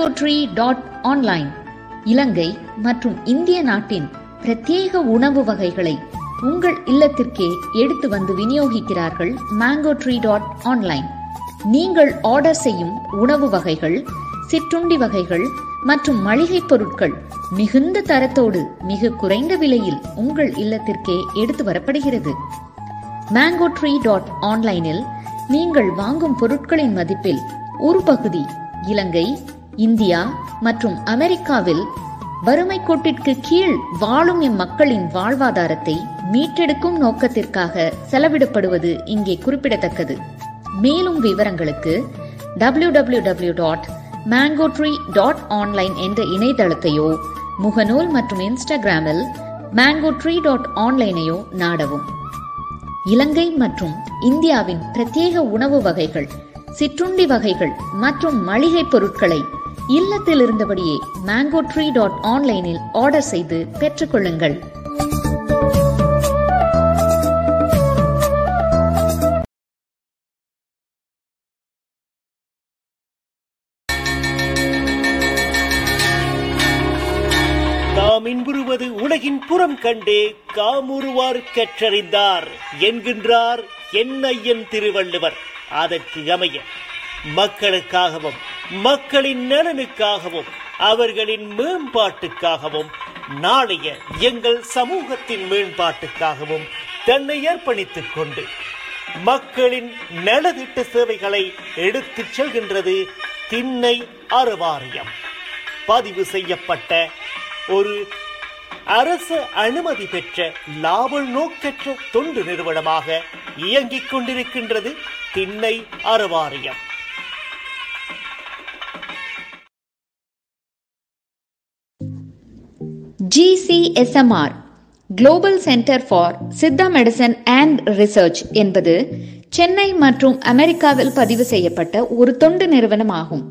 Mango dot online இலங்கை மற்றும் இந்திய நாட்டின் பிரத்யேக உணவு வகைகளை உங்கள் இல்லத்திற்கே எடுத்து வந்து விநியோகிக்கிறார்கள் மேங்கோ ட்ரீ டாட் ஆன்லைன் நீங்கள் ஆர்டர் செய்யும் உணவு வகைகள் சிற்றுண்டி வகைகள் மற்றும் மளிகை பொருட்கள் மிகுந்த தரத்தோடு மிக குறைந்த விலையில் உங்கள் இல்லத்திற்கே எடுத்து வரப்படுகிறது. மேங்கோ ட்ரீ டாட் ஆன்லைனில் நீங்கள் வாங்கும் பொருட்களின் மதிப்பில் ஒரு பகுதி இலங்கை இந்தியா மற்றும் அமெரிக்காவில் வறுமை கோட்டிற்கு கீழ் வாழும் இம்மக்களின் வாழ்வாதாரத்தை மீட்டெடுக்கும் நோக்கத்திற்காக செலவிடப்படுவது இங்கே குறிப்பிடத்தக்கது. மேலும் விவரங்களுக்கு W W W dot Mango Tree dot online என்ற இணையதளத்தையோ முகநூல் மற்றும் இன்ஸ்டாகிராமில் மேங்கோ ட்ரீ டாட் ஆன்லைனையோ நாடவும். இலங்கை மற்றும் இந்தியாவின் பிரத்யேக உணவு வகைகள் சிற்றுண்டி வகைகள் மற்றும் மளிகை பொருட்களை இல்லத்தில் இருந்தபடியே மேங்கோ ட்ரீ டாட் ஆன்லைனில் ஆர்டர் செய்து பெற்றுக்கொள்ளுங்கள். நாம் இன்புறுவது உலகின் புறம் கண்டே காமுறுவார் கற்றறிந்தார். என்கின்றார் என்னையன் திருவள்ளுவர். அதற்கு அமைய மக்களுக்காகவும் மக்களின் நலனுக்காகவும் அவர்களின் மேம்பாட்டுக்காகவும் நாளைய எங்கள் சமூகத்தின் மேம்பாட்டுக்காகவும் தன்னை அர்ப்பணித்துக் கொண்டு மக்களின் நலதிட்ட சேவைகளை எடுத்துச் செல்கின்றது திண்ணை அறவாரியம். பதிவு செய்யப்பட்ட ஒரு அரசு அனுமதி பெற்ற லாப நோக்கற்ற தொண்டு நிறுவனமாக இயங்கிக் கொண்டிருக்கின்றது திண்ணை அறவாரியம். GCSMR global centre for Siddha medicine and research என்பது சென்னை மற்றும் அமெரிக்காவில் பதிவு செய்யப்பட்ட ஒரு தொண்டு நிறுவனமாகும்.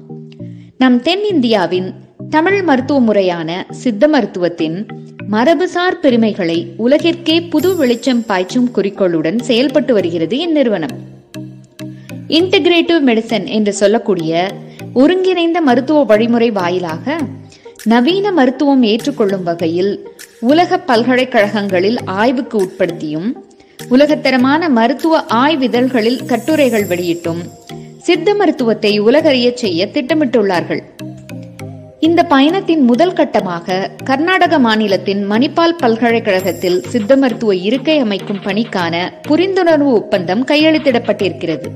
நம் தென்னிந்தியாவின் தமிழ் மருத்துவ முறையான சித்த மருத்துவத்தின் மரபுசார் பெருமைகளை உலகிற்கே புது வெளிச்சம் பாய்ச்சும் குறிக்கோளுடன் செயல்பட்டு வருகிறது இந்நிறுவனம். இன்டகிரேட்டிவ் மெடிசன் என்று சொல்லக்கூடிய ஒருங்கிணைந்த மருத்துவ வழிமுறை வாயிலாக நவீன மருத்துவம் ஏற்றுக்கொள்ளும் வகையில் உலக பல்கலைக்கழகங்களில் ஆய்வுக்கு உட்படுத்தியும் உலகத்தரமான மருத்துவ ஆய்விதழ்களில் கட்டுரைகள் வெளியிட்டும் சித்த மருத்துவத்தை உலகறியச் செய்ய திட்டமிட்டுள்ளார்கள். இந்த பயணத்தின் முதல் கட்டமாக கர்நாடக மாநிலத்தின் மணிப்பால் பல்கலைக்கழகத்தில் சித்த மருத்துவ இருக்கை அமைக்கும் பணிக்கான புரிந்துணர்வு ஒப்பந்தம் கையெழுத்திடப்பட்டிருக்கிறது.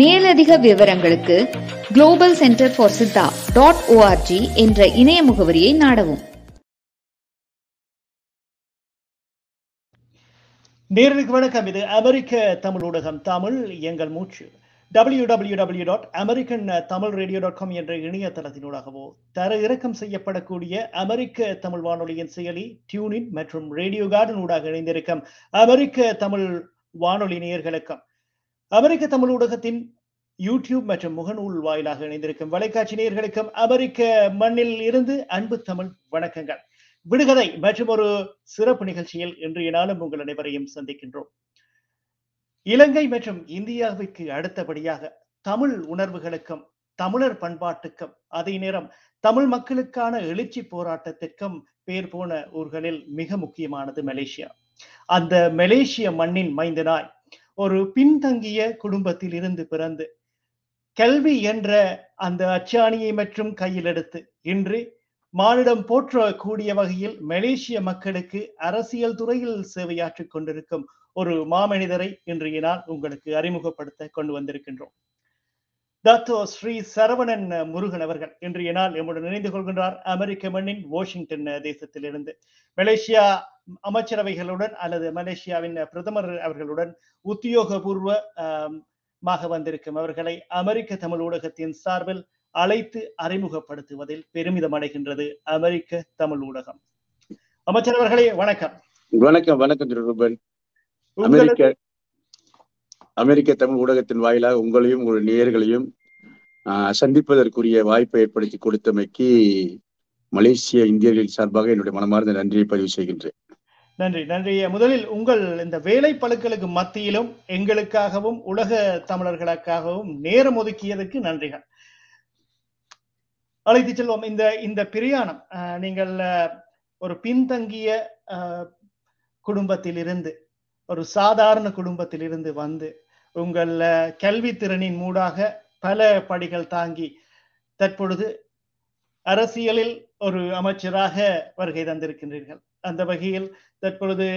மேலதிக விவரங்களுக்கு global centre for Siddha dot ORG என்ற இணைய முகவரியை நாடவும். நேர்களுக்கு வணக்கம். இது அமெரிக்க தமிழ் ஊடகம் தமிழ் எங்கள் மூச்சு. W W W dot American Tamil radio dot com என்ற இணையதளத்தினூடாகவோ தர இறக்கம் செய்யப்படக்கூடிய அமெரிக்க தமிழ் வானொலியின் செயலி டியூனின் மற்றும் ரேடியோ கார்டன் ஊடாக இணைந்திருக்கும் அமெரிக்க தமிழ் வானொலி நேயர்களுக்கும் அமெரிக்க தமிழ் ஊடகத்தின் யூடியூப் மற்றும் முகநூல் வாயிலாக இணைந்திருக்கும் வலைக்காட்சி நேயர்களுக்கும் அமெரிக்க மண்ணில் இருந்து அன்பு தமிழ் வணக்கங்கள். விடுகதை மற்றும் ஒரு சிறப்பு நிகழ்ச்சியில் இன்றைய நாளும் உங்கள் அனைவரையும் சந்திக்கின்றோம். இலங்கை மற்றும் இந்தியாவிற்கு அடுத்தபடியாக தமிழ் உணர்வுகளுக்கும் தமிழர் பண்பாட்டுக்கும் அதே நேரம் தமிழ் மக்களுக்கான எழுச்சி போராட்டத்திற்கும் பேர் போன ஊர்களில் மிக முக்கியமானது மலேசியா. அந்த மலேசிய மண்ணின் மைந்தனாய் ஒரு பின்தங்கிய குடும்பத்தில் இருந்து பிறந்து கல்வி என்ற அந்த அச்சாணியை மற்றும் கையில் எடுத்து இன்று மானிடம் போற்றக்கூடிய வகையில் மலேசிய மக்களுக்கு அரசியல் துறையில் சேவையாற்றிக் கொண்டிருக்கும் ஒரு மாமனிதரை இன்றைய நாள் உங்களுக்கு அறிமுகப்படுத்த கொண்டு வந்திருக்கின்றோம். தாத்தோ ஸ்ரீ சரவணன் முருகன் அவர்கள் இன்றைய நாள் எம்முடன் இணைந்து கொள்கின்றார். அமெரிக்க மண்ணின் வாஷிங்டன் தேசத்திலிருந்து. மலேசியா அமைச்சரவைகளுடன் அல்லது மலேசியாவின் பிரதமர் அவர்களுடன் உத்தியோகபூர்வ மாக வந்திருக்கும் அவர்களை அமெரிக்க தமிழ் ஊடகத்தின் சார்பில் அழைத்து அறிமுகப்படுத்துவதில் பெருமிதம் அடைகின்றது அமெரிக்க தமிழ் ஊடகம். அமைச்சர் அவர்களே வணக்கம். வணக்கம் வணக்கம் அமெரிக்க அமெரிக்க தமிழ் ஊடகத்தின் வாயிலாக உங்களையும் உங்கள் நேயர்களையும் சந்திப்பதற்குரிய வாய்ப்பை ஏற்படுத்தி கொடுத்தமைக்கு மலேசிய இந்தியர்களின் சார்பாக என்னுடைய மனமார்ந்த நன்றியை பதிவு செய்கின்றேன். நன்றி நன்றி. முதலில் உங்கள் இந்த வேலை பழுக்களுக்கு மத்தியிலும் எங்களுக்காகவும் உலக தமிழர்களுக்காகவும் நேரம் ஒதுக்கியதற்கு நன்றிகள். அழைத்து செல்வோம். இந்த இந்த பிரயாணம் நீங்கள் ஒரு பின்தங்கிய குடும்பத்திலிருந்து ஒரு சாதாரண குடும்பத்திலிருந்து வந்து உங்கள் கல்வி திறனின் மூடாக பல படிகள் தாங்கி தற்பொழுது அரசியலில் ஒரு அமைச்சராக வருகை தந்திருக்கின்றீர்கள். அந்த வகையில் தற்பொழுது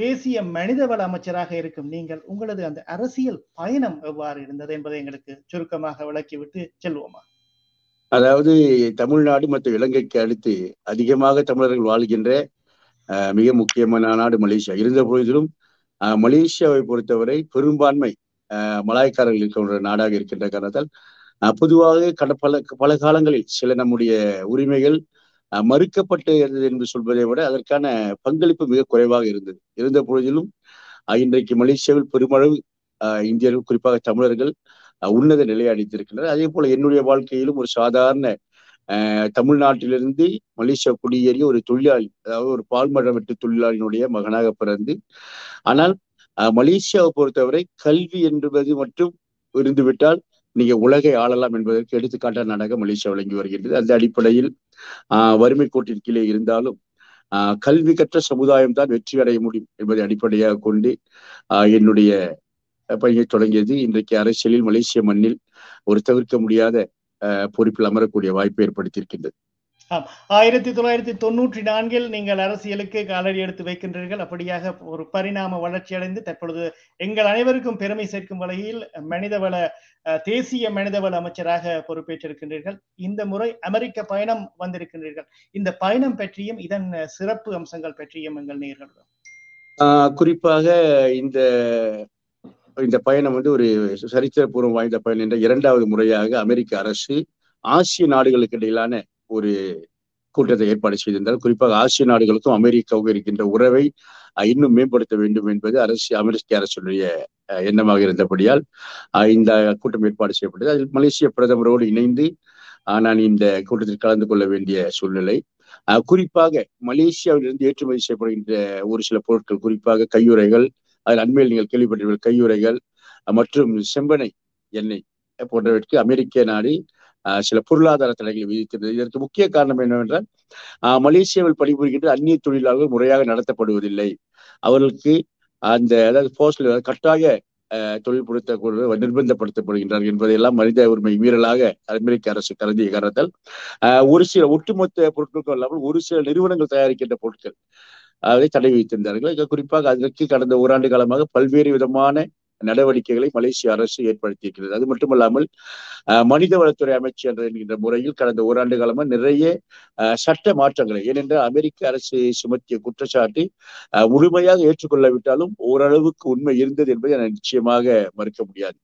தேசிய மனிதவள அமைச்சராக இருக்கும் நீங்கள் உங்களது அந்த அரசியல் பயணம் எவ்வாறு இருந்தது என்பதை எங்களுக்கு சுருக்கமாக விளக்கிவிட்டு செல்வோமா? அதாவது தமிழ்நாடு மற்றும் இலங்கைக்கு அடுத்து அதிகமாக தமிழர்கள் வாழ்கின்ற மிக முக்கியமான நாடு மலேசியா. இருந்த பொழுதிலும் மலேசியாவை பொறுத்தவரை பெரும்பான்மை மலாய்க்காரர்கள் இருக்கின்ற நாடாக இருக்கின்ற காரணத்தால் பொதுவாக கட பல பல காலங்களில் சில நம்முடைய உரிமைகள் மறுக்கப்பட்டு இருந்தது என்று சொல்வதை விட அதற்கான பங்களிப்பு மிக குறைவாக இருந்தது. இருந்த பொழுதிலும் இன்றைக்கு மலேசியாவில் பெருமளவு இந்தியர்கள் குறிப்பாக தமிழர்கள் உன்னத நிலையை அளித்திருக்கின்றனர் அதே போல என்னுடைய வாழ்க்கையிலும் ஒரு சாதாரண தமிழ்நாட்டிலிருந்து மலேசியா குடியேறிய ஒரு தொழிலாளி அதாவது ஒரு பால்மரம் வெட்டு தொழிலாளியினுடைய மகனாக பிறந்து ஆனால் மலேசியாவை பொறுத்தவரை கல்வி என்பது மட்டும் இருந்துவிட்டால் நீங்க உலகை ஆளலாம் என்பதற்கு எடுத்துக்காட்டான நாடாக மலேசியா விளங்கி வருகின்றது அந்த அடிப்படையில் ஆஹ் வறுமை கோட்டின் கீழே இருந்தாலும் ஆஹ் கல்வி கற்ற சமுதாயம் தான் வெற்றி அடைய முடியும் என்பதை அடிப்படையாக கொண்டு என்னுடைய பணியை தொடங்கியது. இன்றைக்கு அரசியலில் மலேசிய மண்ணில் ஒரு தவிர்க்க முடியாத பொறுப்பில் அமரக்கூடிய வாய்ப்பை ஏற்படுத்தியிருக்கின்றது. ஆயிரத்தி தொள்ளாயிரத்தி தொண்ணூற்றி நான்கில் நீங்கள் அரசியலுக்கு காலடி எடுத்து வைக்கின்றீர்கள். அப்படியாக ஒரு பரிணாம வளர்ச்சி அடைந்து தற்பொழுது எங்கள் அனைவருக்கும் பெருமை சேர்க்கும் வகையில் மனிதவள தேசிய மனிதவள அமைச்சராக பொறுப்பேற்றிருக்கின்றீர்கள். இந்த முறை அமெரிக்க பயணம் வந்திருக்கின்றீர்கள். இந்த பயணம் பற்றியும் இதன் சிறப்பு அம்சங்கள் பற்றியும் எங்கள் நேர்களிடம் குறிப்பாக இந்த இந்த பயணம் வந்து ஒரு சரித்திரபூர்வம் வாய்ந்த பயணம் என்ற இரண்டாவது முறையாக அமெரிக்க அரசு ஆசிய நாடுகளுக்கு இடையிலான ஒரு கூட்டத்தை ஏற்பாடு செய்திருந்தார். குறிப்பாக ஆசிய நாடுகளுக்கும் அமெரிக்காவுக்கும் இருக்கின்ற உறவை இன்னும் மேம்படுத்த வேண்டும் என்பது அரசு அமெரிக்க அரசுடைய எண்ணமாக இருந்தபடியால் இந்த கூட்டம் ஏற்பாடு செய்யப்பட்டது. அதில் மலேசிய பிரதமரோடு இணைந்து நான் இந்த கூட்டத்தில் கலந்து கொள்ள வேண்டிய சூழ்நிலை. குறிப்பாக மலேசியாவிலிருந்து ஏற்றுமதி செய்யப்படுகின்ற ஒரு சில பொருட்கள் குறிப்பாக கையுறைகள் அதில் அண்மையில் நீங்கள் கேள்விப்பட்டீர்கள் கையுறைகள் மற்றும் செம்பனை எண்ணெய் போன்றவற்றுக்கு அமெரிக்க நாடு சில பொருளாதார தடைகளை விதித்திருந்தது இதற்கு முக்கிய காரணம் என்னவென்றால் மலேசியாவில் பணிபுரிகின்ற அந்நிய தொழிலாளர்கள் முறையாக நடத்தப்படுவதில்லை. அவர்களுக்கு அந்த அதாவது போஸ்டில் கட்டாய தொழில்படுத்த நிர்பந்தப்படுத்தப்படுகின்றார்கள் என்பதையெல்லாம் மனித உரிமை மீறலாக அமெரிக்க அரசு கருதிய காரணத்தால் ஒரு சில ஒட்டுமொத்த பொருட்களுக்கும் இல்லாமல் ஒரு சில நிறுவனங்கள் தயாரிக்கின்ற பொருட்கள் அதை தடை வைத்திருந்தார்கள் குறிப்பாக அதற்கு கடந்த ஓராண்டு காலமாக பல்வேறு விதமான நடவடிக்கைகளை மலேசிய அரசு ஏற்படுத்தியிருக்கிறது. அது மட்டுமல்லாமல் மனித வளத்துறை அமைச்சர் என்கின்ற முறையில் கடந்த ஓராண்டு காலமா நிறைய சட்ட மாற்றங்களை ஏனென்றால் அமெரிக்க அரசு சுமத்திய குற்றச்சாட்டை முழுமையாக ஏற்றுக்கொள்ளவிட்டாலும் ஓரளவுக்கு உண்மை இருந்தது என்பதை நிச்சயமாக மறுக்க முடியாது.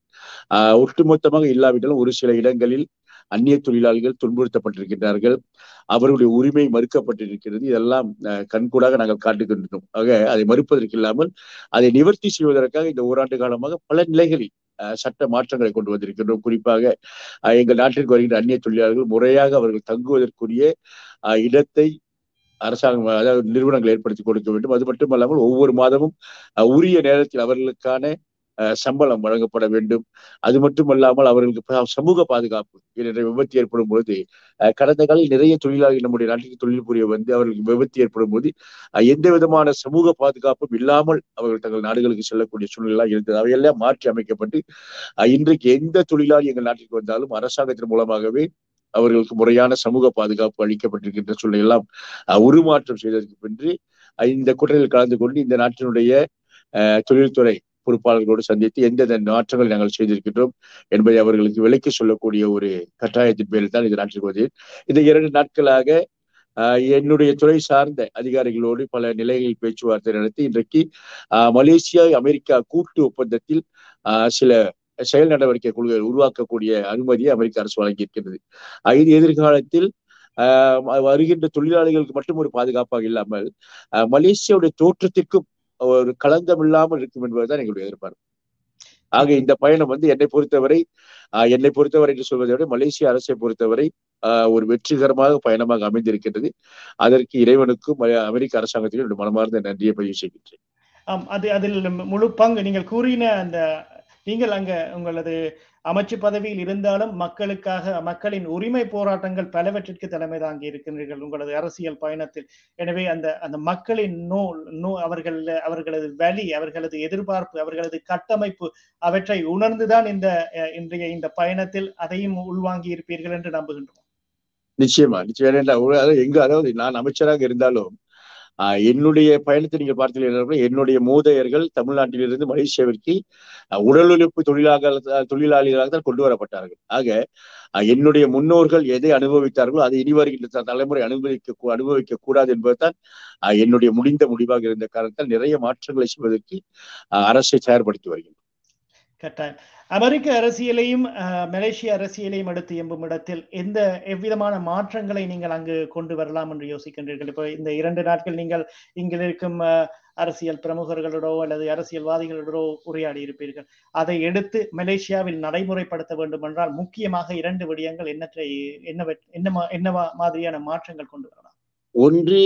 ஒட்டுமொத்தமாக இல்லாவிட்டாலும் ஒரு சில இடங்களில் அந்நிய தொழிலாளிகள் துன்புறுத்தப்பட்டிருக்கின்றார்கள். அவர்களுடைய உரிமை மறுக்கப்பட்டிருக்கிறது. இதெல்லாம் கண்கூடாக நாங்கள் காட்டுகின்றோம் ஆக அதை மறுப்பதற்கு இல்லாமல் அதை நிவர்த்தி செய்வதற்காக இந்த ஓராண்டு காலமாக பல நிலைகளில் சட்ட மாற்றங்களை கொண்டு வந்திருக்கின்றோம். குறிப்பாக எங்கள் நாட்டிற்கு வருகின்ற அந்நிய தொழிலாளர்கள் முறையாக அவர்கள் தங்குவதற்குரிய இடத்தை அரசாங்கம் அதாவது நிறுவனங்கள் ஏற்படுத்தி கொடுக்க வேண்டும். அது மட்டுமல்லாமல் ஒவ்வொரு மாதமும் உரிய நேரத்தில் அவர்களுக்கான சம்பளம் வழங்கப்பட வேண்டும். அது மட்டுமல்லாமல் அவர்களுக்கு சமூக பாதுகாப்பு என்ற விபத்து ஏற்படும் பொழுது கடந்த காலம் நிறைய தொழிலாளி நம்முடைய நாட்டுக்கு தொழில் புரிய வந்து அவர்களுக்கு விபத்து ஏற்படும் போது எந்த விதமான சமூக பாதுகாப்பும் இல்லாமல் அவர்கள் தங்கள் நாடுகளுக்கு செல்லக்கூடிய சூழ்நிலை இருந்தது. அவையெல்லாம் மாற்றி அமைக்கப்பட்டு இன்றைக்கு எந்த தொழிலாளி எங்கள் நாட்டிற்கு வந்தாலும் அரசாங்கத்தின் மூலமாகவே அவர்களுக்கு முறையான சமூக பாதுகாப்பு அளிக்கப்பட்டிருக்கின்ற சூழ்நிலையெல்லாம் உருமாற்றம் செய்ததற்கு பின்பு இந்த கூட்டத்தில் கலந்து கொண்டு இந்த நாட்டினுடைய தொழில்துறை பொறுப்பாளர்களோடு சந்தித்து எந்தெந்த மாற்றங்கள் நாங்கள் செய்திருக்கின்றோம் என்பதை அவர்களுக்கு விலக்கி சொல்லக்கூடிய ஒரு கட்டாயத்தின் பேரில் தான் இது நாட்டிற்கு வந்தேன் இந்த இரண்டு நாட்களாக என்னுடைய துறை சார்ந்த அதிகாரிகளோடு பல நிலைகளில் பேச்சுவார்த்தை நடத்தி இன்றைக்கு மலேசியா அமெரிக்கா கூட்டு ஒப்பந்தத்தில் சில செயல் நடவடிக்கை குழுக்கள் உருவாக்கக்கூடிய அனுமதியை அமெரிக்க அரசு வழங்கியிருக்கிறது இது எதிர்காலத்தில் வருகின்ற தொழிலாளிகளுக்கு மட்டும் ஒரு பாதுகாப்பாக இல்லாமல் மலேசியாவுடைய தோற்றத்திற்கும் ஒரு களங்கம் இல்லாமல் இருக்கும் என்பதுதான் எங்களுடைய எதிர்பார்ப்பு. ஆக இந்த பயணம் வந்து என்னை பொறுத்தவரை என்னை பொறுத்தவரை என்று சொல்வதை விட மலேசிய அரசை பொறுத்தவரை ஒரு வெற்றிகரமாக பயணமாக அமைந்திருக்கின்றது. அதற்கு இறைவனுக்கும் அமெரிக்க அரசாங்கத்திற்கும் என்னுடைய மனமார்ந்த நன்றியை பதிவு செய்கின்றேன். ஆம் அது அதில் முழு பங்கு. நீங்கள் கூறின அந்த நீங்கள் அங்க உங்களது அமைச்சு பதவியில் இருந்தாலும் மக்களுக்காக மக்களின் உரிமை போராட்டங்கள் பலவற்றிற்கு தலைமை தாங்கி இருக்கின்றீர்கள். உங்களது அரசியல் பயணத்தில். எனவே அந்த அந்த மக்களின் நூல் நோ அவர்கள் அவர்களது வலி அவர்களது எதிர்பார்ப்பு அவர்களது கட்டமைப்பு அவற்றை உணர்ந்துதான் இந்த இன்றைய இந்த பயணத்தில் அதையும் உள்வாங்கி இருப்பீர்கள் என்று நம்புகின்றோம். நிச்சயமா நிச்சயம். எங்க அதாவது நான் அமைச்சராக இருந்தாலும் என்னுடைய பயணத்தை நீங்க பார்த்தீங்கன்னா என்னுடைய மூதையர்கள் தமிழ்நாட்டிலிருந்து மலேசியாவிற்கு உடல் உழைப்பு தொழிலாக தொழிலாளிகளாக தான் கொண்டு வரப்பட்டார்கள். ஆக என்னுடைய முன்னோர்கள் எதை அனுபவித்தார்களோ அதை இனி வருகின்ற தலைமுறை அனுபவிக்க அனுபவிக்க கூடாது என்பதுதான் என்னுடைய முடிந்த முடிவாக இருந்த காரணத்தால் நிறைய மாற்றங்களை செய்வதற்கு அரசை தயார்படுத்தி வருகின்றோம். கட்டாயம். அமெரிக்க அரசியலையும் மலேசிய அரசியலையும் எடுத்து எம்பும் இடத்தில் எந்த எவ்விதமான மாற்றங்களை நீங்கள் அங்கு கொண்டு வரலாம் என்று யோசிக்கின்றீர்கள்? இப்போ இந்த இரண்டு நாட்கள் நீங்கள் இங்கு இருக்கும் அரசியல் பிரமுகர்களோடோ அல்லது அரசியல்வாதிகளோடோ உரையாடி இருப்பீர்கள். அதை எடுத்து மலேசியாவில் நடைமுறைப்படுத்த வேண்டும் என்றால் முக்கியமாக இரண்டு விடயங்கள் என்னற்றை என்ன என்ன என்ன மாதிரியான மாற்றங்கள் கொண்டு வரலாம்? ஒன்று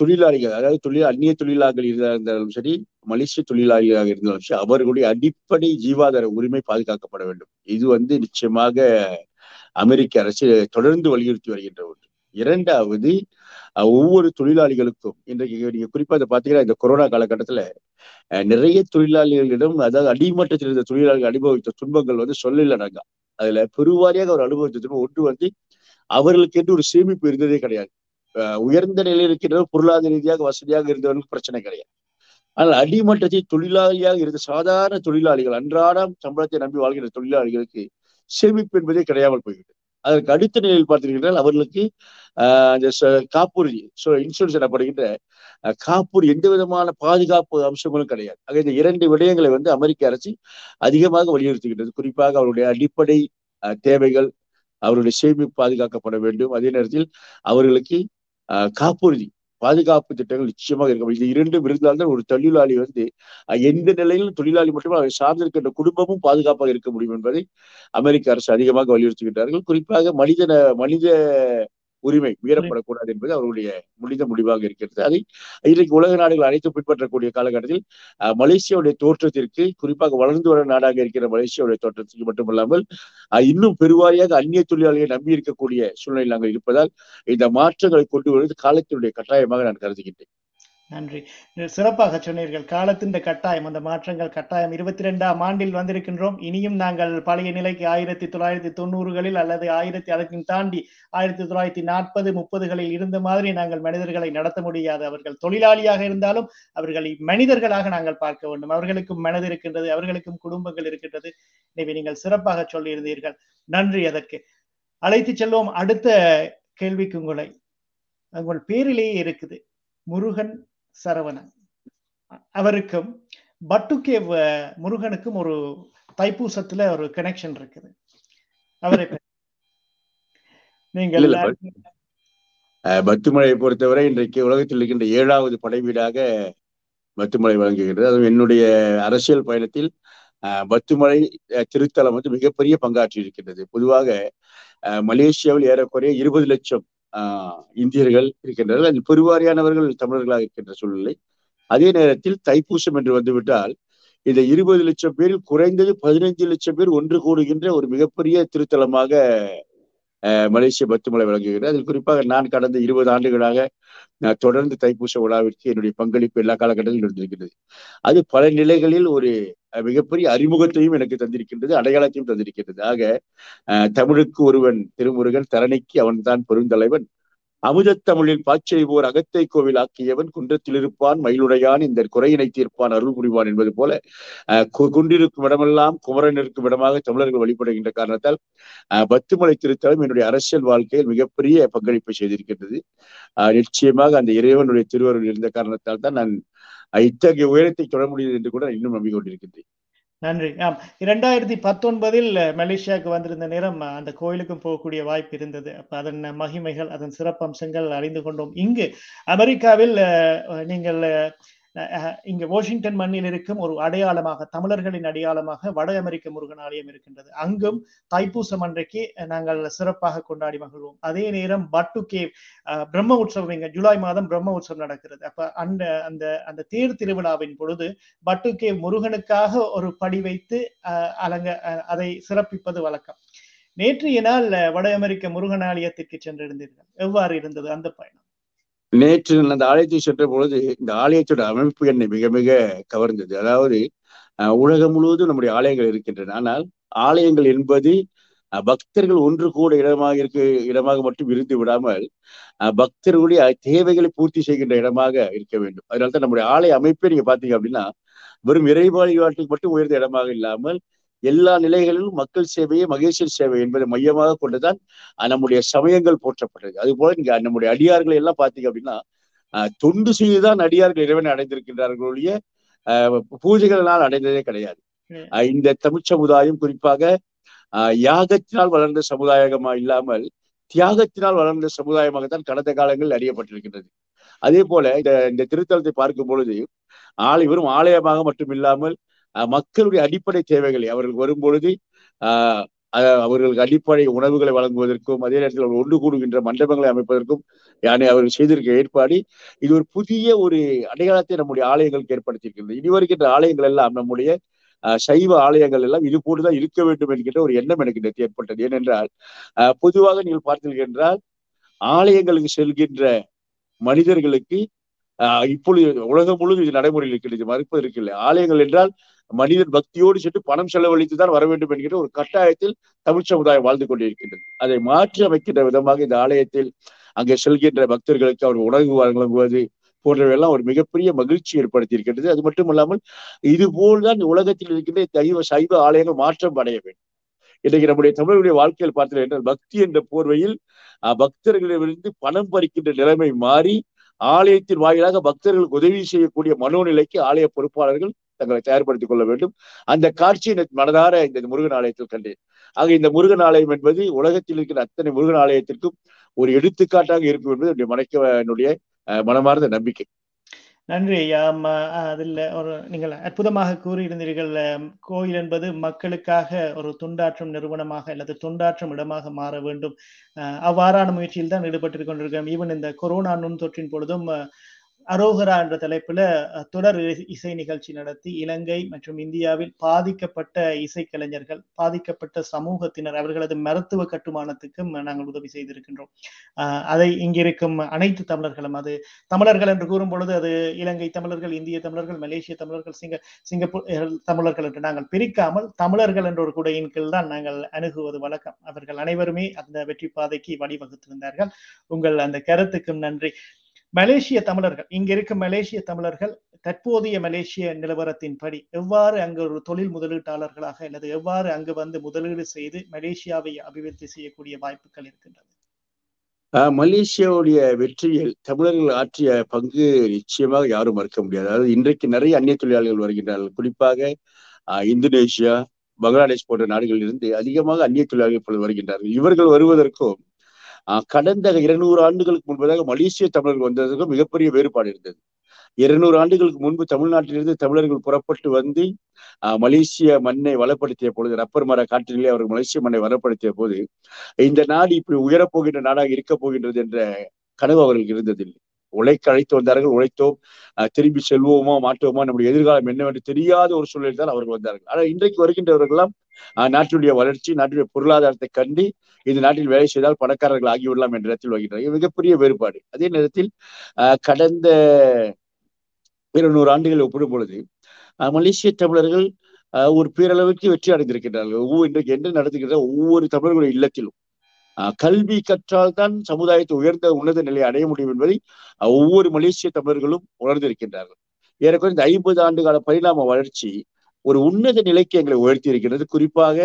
தொழிலாளிகள் அதாவது தொழில் அந்நிய தொழிலாளர்கள் இருந்தாலும் சரி மலேசிய தொழிலாளிகளாக இருந்தாலும் சரி அவர்களுடைய அடிப்படை ஜீவாதார உரிமை பாதுகாக்கப்பட வேண்டும். இது வந்து நிச்சயமாக அமெரிக்க அரசு தொடர்ந்து வலியுறுத்தி வருகின்ற ஒன்று. இரண்டாவது ஒவ்வொரு தொழிலாளிகளுக்கும் இன்றைக்கு நீங்க குறிப்பா அதை பாத்தீங்கன்னா இந்த கொரோனா காலகட்டத்துல நிறைய தொழிலாளிகளிடம் அதாவது அடிமட்டத்தில் இருந்த தொழிலாளிகள் அனுபவித்த துன்பங்கள் வந்து சொல்லலனாங்க அதுல பெருவாரியாக அவர் அனுபவித்த துன்பம் ஒன்று வந்து அவர்களுக்கு என்று ஒரு சேமிப்பு இருந்ததே கிடையாது. உயர்ந்த நிலையில் இருக்கின்ற பொருளாதார ரீதியாக வசதியாக இருந்தவர்களுக்கு பிரச்சனை கிடையாது. ஆனால் அடிமட்டத்தில் தொழிலாளியாக இருந்த சாதாரண தொழிலாளிகள் அன்றாடம் சம்பளத்தை நம்பி வாழ்கின்ற தொழிலாளிகளுக்கு சேமிப்பு என்பதே கிடையாமல் போய்விட்டது. அதற்கு அடுத்த நிலையில் பார்த்தீர்கள் அவர்களுக்கு அந்த காப்புறுதி இன்சூரன்ஸ் எனப்படுகின்ற காப்புறு எந்த விதமான பாதுகாப்பு அம்சங்களும் கிடையாது. ஆக இந்த இரண்டு விடயங்களை வந்து அமெரிக்க அரசு அதிகமாக வலியுறுத்துகின்றது. குறிப்பாக அவருடைய அடிப்படை தேவைகள் அவருடைய சேமிப்பு பாதுகாக்கப்பட வேண்டும். அதே நேரத்தில் அவர்களுக்கு காப்புறுதி பாதுகாப்பு திட்டங்கள் நிச்சயமாக இருக்க இது இரண்டும் இருந்தால்தான் ஒரு தொழிலாளி வந்து எந்த நிலையிலும் தொழிலாளி மட்டுமே அவர் சார்ந்திருக்கின்ற குடும்பமும் பாதுகாப்பாக இருக்க முடியும் என்பதை அமெரிக்க அரசு அதிகமாக வலியுறுத்துகின்றார்கள். குறிப்பாக மனித மனித உரிமை மீறப்படக்கூடாது என்பது அவருடைய முடிந்த முடிவாக இருக்கிறது. அதை இன்றைக்கு உலக நாடுகள் அனைத்தும் பின்பற்றக்கூடிய காலகட்டத்தில் மலேசியாவுடைய தோற்றத்திற்கு குறிப்பாக வளர்ந்து வர நாடாக இருக்கிற மலேசியாவுடைய தோற்றத்திற்கு மட்டுமல்லாமல் இன்னும் பெருவாரியாக அந்நிய தொழிலாளிகளை நம்பி இருக்கக்கூடிய சூழ்நிலை நாங்கள் இருப்பதால் இந்த மாற்றங்களை கொண்டு வருவது காலத்தினுடைய கட்டாயமாக நான் கருதுகின்றேன். நன்றி. சிறப்பாக சொன்னீர்கள். காலத்தின் கட்டாயம் அந்த மாற்றங்கள் கட்டாயம். இருபத்தி ரெண்டாம் ஆண்டில் வந்திருக்கின்றோம். இனியும் நாங்கள் பழைய நிலைக்கு ஆயிரத்தி தொள்ளாயிரத்தி தொண்ணூறுகளில் அல்லது ஆயிரத்தி அதற்கும் தாண்டி ஆயிரத்தி தொள்ளாயிரத்தி நாற்பது முப்பதுகளில் இருந்த மாதிரி நாங்கள் மனிதர்களை நடத்த முடியாது. அவர்கள் தொழிலாளியாக இருந்தாலும் அவர்களை மனிதர்களாக நாங்கள் பார்க்க வேண்டும். அவர்களுக்கும் மனது இருக்கின்றது அவர்களுக்கும் குடும்பங்கள் இருக்கின்றது. எனவே நீங்கள் சிறப்பாக சொல்லியிருந்தீர்கள். நன்றி அதற்கு. அழைத்து செல்வோம். அடுத்த கேள்விக்கு உங்களை. உங்கள் பேரிலேயே இருக்குது. முருகன் சரவணன் அவருக்கும் பட்டுகேவ் முருகனுக்கும் ஒரு தைப்பூசத்துல ஒரு கனெக்ஷன் இருக்குது. அவருக்கு நீங்கள் பத்துமலையை பொறுத்தவரை இன்றைக்கு உலகத்தில் இருக்கின்ற ஏழாவது படைவீடாக பத்துமலை வழங்குகிறது அதுவும் என்னுடைய அரசியல் பயணத்தில் பத்துமலை திருத்தலம் வந்து மிகப்பெரிய பங்காற்றி இருக்கின்றது பொதுவாக மலேசியாவில் ஏறக்குறைய இருபது லட்சம் இந்தியர்கள் இருக்கின்றார்கள். அதில் பெருவாரியானவர்கள் தமிழர்களாக இருக்கின்ற சூழ்நிலை. அதே நேரத்தில் தைப்பூசம் என்று வந்துவிட்டால் இந்த இருபது லட்சம் பேரில் குறைந்தது பதினைஞ்சு லட்சம் பேர் ஒன்று கூடுகின்ற ஒரு மிகப்பெரிய திருத்தலமாக மலேசிய பத்துமலை வழங்குகிறது. அதில் குறிப்பாக நான் கடந்த இருபது ஆண்டுகளாக நான் தொடர்ந்து தைப்பூச விழாவிற்கு என்னுடைய பங்களிப்பு எல்லா காலகட்டத்திலும் இருந்திருக்கிறது. அது பல நிலைகளில் ஒரு மிகப்பெரிய அறிமுகத்தையும் எனக்கு தந்திருக்கின்றது அடையாளத்தையும் தந்திருக்கின்றது. ஆக தமிழுக்கு ஒருவன் திருமுருகன் தரணிக்கு அவன் தான் பெருந்தலைவன். அமுதத்தமிழில் பாய்ச்செய்வோர் அகத்தை கோவில் ஆக்கியவன் குன்றத்தில் இருப்பான் மயிலுடையான் இந்த குறையினை தீர்ப்பான் அருள் புரிவான் என்பது போல குன்றிருக்கும் இடமெல்லாம் குமரன் இருக்கும் இடமாக தமிழர்கள் வழிபடுகின்ற காரணத்தால் பத்துமலை திருத்தலம் என்னுடைய அரசியல் வாழ்க்கையில் மிகப்பெரிய பங்களிப்பை செய்திருக்கின்றது. நிச்சயமாக அந்த இறைவனுடைய திருவருள் இருந்த காரணத்தால் தான் நான் இத்தகைய உயரத்தை தொட முடியுது என்று கூட இன்னும் நம்பிக்கொண்டிருக்கின்றேன். நன்றி. ஆம். இரண்டாயிரத்தி பத்தொன்பதில் மலேசியாவுக்கு வந்திருந்த நேரம் அந்த கோயிலுக்கும் போகக்கூடிய வாய்ப்பு இருந்தது. அப்ப அதன் மகிமைகள் அதன் சிறப்பம்சங்கள் அறிந்து கொண்டோம். இங்கு அமெரிக்காவில் நீங்கள் இங்க வாஷிங்டன் மண்ணில் இருக்கும் ஒரு அடையாளமாக தமிழர்களின் அடையாளமாக வட அமெரிக்க முருகன் ஆலயம் இருக்கின்றது. அங்கும் தைப்பூசம் அன்றைக்கு நாங்கள் சிறப்பாக கொண்டாடி மகிழ்வோம். அதே நேரம் பட்டு கேவ் பிரம்ம உற்சவம் இங்க ஜூலை மாதம் பிரம்ம உற்சவம் நடக்கிறது. அப்ப அந்த அந்த அந்த தேர் திருவிழாவின் பொழுது பட்டு கேவ் முருகனுக்காக ஒரு படி வைத்து அலங்க அதை சிறப்பிப்பது வழக்கம். நேற்றைய நாள் வட அமெரிக்க முருகன் ஆலயத்திற்கு சென்றிருந்தீர்கள். எவ்வாறு இருந்தது அந்த பயணம்? நேற்று அந்த ஆலயத்தை சென்ற பொழுது இந்த ஆலயத்தோட அமைப்பு என்னை மிக மிக கவர்ந்தது. அதாவது உலகம் முழுவதும் நம்முடைய ஆலயங்கள் இருக்கின்றன. ஆனால் ஆலயங்கள் என்பது பக்தர்கள் ஒன்று கூட இடமாக இருக்க இடமாக மட்டும் இருந்து விடாமல் பக்தர்களுடைய தேவைகளை பூர்த்தி செய்கின்ற இடமாக இருக்க வேண்டும். அதனால தான் நம்முடைய ஆலய அமைப்பே நீங்க பாத்தீங்க அப்படின்னா வெறும் இறைவாழ்வாட்டுக்கு மட்டும் உயர்ந்த இடமாக இல்லாமல் எல்லா நிலைகளிலும் மக்கள் சேவையை மகேஸ்வர் சேவை என்பதை மையமாக கொண்டுதான் நம்முடைய சமயங்கள் போற்றப்பட்டது. அது போல இங்க நம்முடைய அடியார்களை எல்லாம் பாத்தீங்க அப்படின்னா தொண்டு செய்துதான் அடியார்கள் இறைவனை அடைந்திருக்கின்றார்களுடைய பூஜைகளினால் அடைந்ததே கிடையாது. இந்த தமிழ் சமுதாயம் குறிப்பாக யாகத்தினால் வளர்ந்த சமுதாயமா இல்லாமல் தியாகத்தினால் வளர்ந்த சமுதாயமாகத்தான் கடந்த காலங்களில் அறியப்பட்டிருக்கின்றது. அதே போல இந்த இந்த திருத்தலத்தை பார்க்கும் பொழுது ஆலை வெறும் ஆலயமாக மட்டும் இல்லாமல் மக்களுடைய அடிப்படை தேவைகளை அவர்கள் வரும்பொழுது ஆஹ் அவர்களுக்கு அடிப்படை உணவுகளை வழங்குவதற்கும் அதே நேரத்தில் ஒன்று கூடுகின்ற மண்டபங்களை அமைப்பதற்கும் யானை அவர்கள் செய்திருக்க ஏற்பாடு இது ஒரு புதிய ஒரு அடையாளத்தை நம்முடைய ஆலயங்களுக்கு ஏற்படுத்தியிருக்கிறது இனி வருகின்ற ஆலயங்கள் எல்லாம் நம்முடைய சைவ ஆலயங்கள் எல்லாம் இது போட்டுதான் இருக்க வேண்டும் என்கின்ற ஒரு எண்ணம் எனக்கு நேற்று ஏற்பட்டது. ஏனென்றால் பொதுவாக நீங்கள் பார்த்தீர்கள் என்றால் ஆலயங்களுக்கு செல்கின்ற மனிதர்களுக்கு இப்பொழுது உலகம் முழுவதும் இது நடைமுறையில் இருக்கிறது மறுப்பது இருக்கில்லை. ஆலயங்கள் என்றால் மனிதன் பக்தியோடு சென்று பணம் செலவழித்து தான் வர வேண்டும் என்கிற ஒரு கட்டாயத்தில் தமிழ் சமுதாயம் வாழ்ந்து கொண்டிருக்கின்றது. அதை மாற்றி அமைக்கின்ற விதமாக இந்த ஆலயத்தில் அங்கே செல்கின்ற பக்தர்களுக்கு அவர் உணவு வழங்குவது போன்றவையெல்லாம் ஒரு மிகப்பெரிய மகிழ்ச்சி ஏற்படுத்தி இருக்கின்றது அது மட்டுமல்லாமல் இது போல்தான் உலகத்தில் இருக்கின்ற தெய்வ சைவ ஆலயங்கள் மாற்றம் அடைய வேண்டும். இன்றைக்கு நம்முடைய தமிழர்களுடைய வாழ்க்கையில் பார்த்தீர்கள் என்றால் பக்தி என்ற போர்வையில் பக்தர்களிடமிருந்து பணம் பறிக்கின்ற நிலைமை மாறி ஆலயத்தின் வாயிலாக பக்தர்களுக்கு உதவி செய்யக்கூடிய மனோநிலைக்கு ஆலய பொறுப்பாளர்கள் தங்களை தயார்படுத்திக் கொள்ள வேண்டும். அந்த காட்சியை மனதார இந்த முருகன் ஆலயத்தில் கண்டேன். ஆக இந்த முருகன் ஆலயம் என்பது உலகத்தில் இருக்கிற அத்தனை முருகன் ஆலயத்திற்கும் ஒரு எடுத்துக்காட்டாக இருக்கும் என்பது என்னுடைய மனைக்க என்னுடைய மனமார்ந்த நம்பிக்கை. நன்றி ஐயா. அதில் ஒரு நீங்கள் அற்புதமாக கூறியிருந்தீர்கள் கோயில் என்பது மக்களுக்காக ஒரு துண்டாற்றும் நிறுவனமாக அல்லது துண்டாற்றும் இடமாக மாற வேண்டும். அவ்வாறான முயற்சியில் தான் ஈடுபட்டு கொண்டிருக்கிறோம் ஈவன் இந்த கொரோனா நுண்தொற்றின் பொழுதும் அரோகரா என்ற தலைப்புல தொடர் இசை நிகழ்ச்சி நடத்தி இலங்கை மற்றும் இந்தியாவில் பாதிக்கப்பட்ட இசைக்கலைஞர்கள் பாதிக்கப்பட்ட சமூகத்தினர் அவர்களது மருத்துவ கட்டுமானத்துக்கும் நாங்கள் உதவி செய்திருக்கின்றோம். அதை இங்கிருக்கும் அனைத்து தமிழர்களும் அது தமிழர்கள் என்று கூறும் பொழுது அது இலங்கை தமிழர்கள் இந்திய தமிழர்கள் மலேசிய தமிழர்கள் சிங்க சிங்கப்பூர் தமிழர்கள் என்று நாங்கள் பிரிக்காமல் தமிழர்கள் என்ற ஒரு குடையின் கீழ் தான் நாங்கள் அணுகுவது வழக்கம். அவர்கள் அனைவருமே அந்த வெற்றி பாதைக்கு வழிவகுத்திருந்தார்கள். உங்கள் அந்த கருத்துக்கும் நன்றி. மலேசிய தமிழர்கள் இங்க இருக்கும் மலேசிய தமிழர்கள் தற்போதைய மலேசிய நிலவரத்தின்படி எவ்வாறு அங்கு ஒரு தொழில் முதலீட்டாளர்களாக அல்லது எவ்வாறு அங்கு வந்து முதலீடு செய்து மலேசியாவை அபிவிருத்தி செய்யக்கூடிய வாய்ப்புகள் இருக்கின்றது? மலேசியாவுடைய வெற்றியில் தமிழர்கள் ஆற்றிய பங்கு நிச்சயமாக யாரும் மறுக்க முடியாது. அதாவது இன்றைக்கு நிறைய அந்நிய தொழிலாளர்கள் வருகின்றார்கள். குறிப்பாக இந்தோனேஷியா பங்களாதேஷ் போன்ற நாடுகளில் இருந்து அதிகமாக அந்நிய தொழிலாளர்கள் வருகின்றார்கள். இவர்கள் வருவதற்கும் கடந்த இருநூறு ஆண்டுகளுக்கு முன்பதாக மலேசிய தமிழர்கள் வந்ததற்கு மிகப்பெரிய வேறுபாடு இருந்தது. இருநூறு ஆண்டுகளுக்கு முன்பு தமிழ்நாட்டிலிருந்து தமிழர்கள் புறப்பட்டு வந்து மலேசிய மண்ணை வளப்படுத்திய பொழுது ரப்பர் மர காற்றிலே அவர்கள் மலேசிய மண்ணை வளப்படுத்திய போது இந்த நாடு இப்படி உயரப்போகின்ற நாடாக இருக்கப் போகின்றது என்ற கனவு அவர்களுக்கு இருந்ததில்லை. உழைக்க அழைத்து வந்தார்கள் உழைத்தோம் திரும்பி செல்வோமா மாட்டோமா நம்முடைய எதிர்காலம் என்னவென்று தெரியாத ஒரு சூழலில் தான் அவர்கள் வந்தார்கள். ஆனால் இன்றைக்கு வருகின்றவர்கள்லாம் நாட்டினுடைய வளர்ச்சி நாட்டுடைய பொருளாதாரத்தை கண்டு இந்த நாட்டில் வேலை செய்தால் பணக்காரர்கள் ஆகிவிடலாம் என்ற இடத்தில் வருகின்றனர் மிகப்பெரிய வேறுபாடு. அதே நேரத்தில் கடந்த இருநூறு ஆண்டுகளை ஒப்பிடும் பொழுது மலேசிய தமிழர்கள் ஒரு பேரளவுக்கு வெற்றி அடைந்திருக்கின்றார்கள். ஒவ்வொரு இன்றைக்கு என்ன நடத்துகின்ற ஒவ்வொரு தமிழர்களுடைய இல்லத்திலும். கல்வி கற்றால் தான் சமுதாயத்தை உயர்ந்த உன்னத நிலையை அடைய முடியும் என்பதை ஒவ்வொரு மலேசிய தமிழர்களும் உணர்ந்திருக்கின்றார்கள். ஏறக்குறைய இந்த ஐம்பது ஆண்டு கால பரிணாம வளர்ச்சி ஒரு உன்னத நிலைக்கு எங்களை உயர்த்தி இருக்கிறது. குறிப்பாக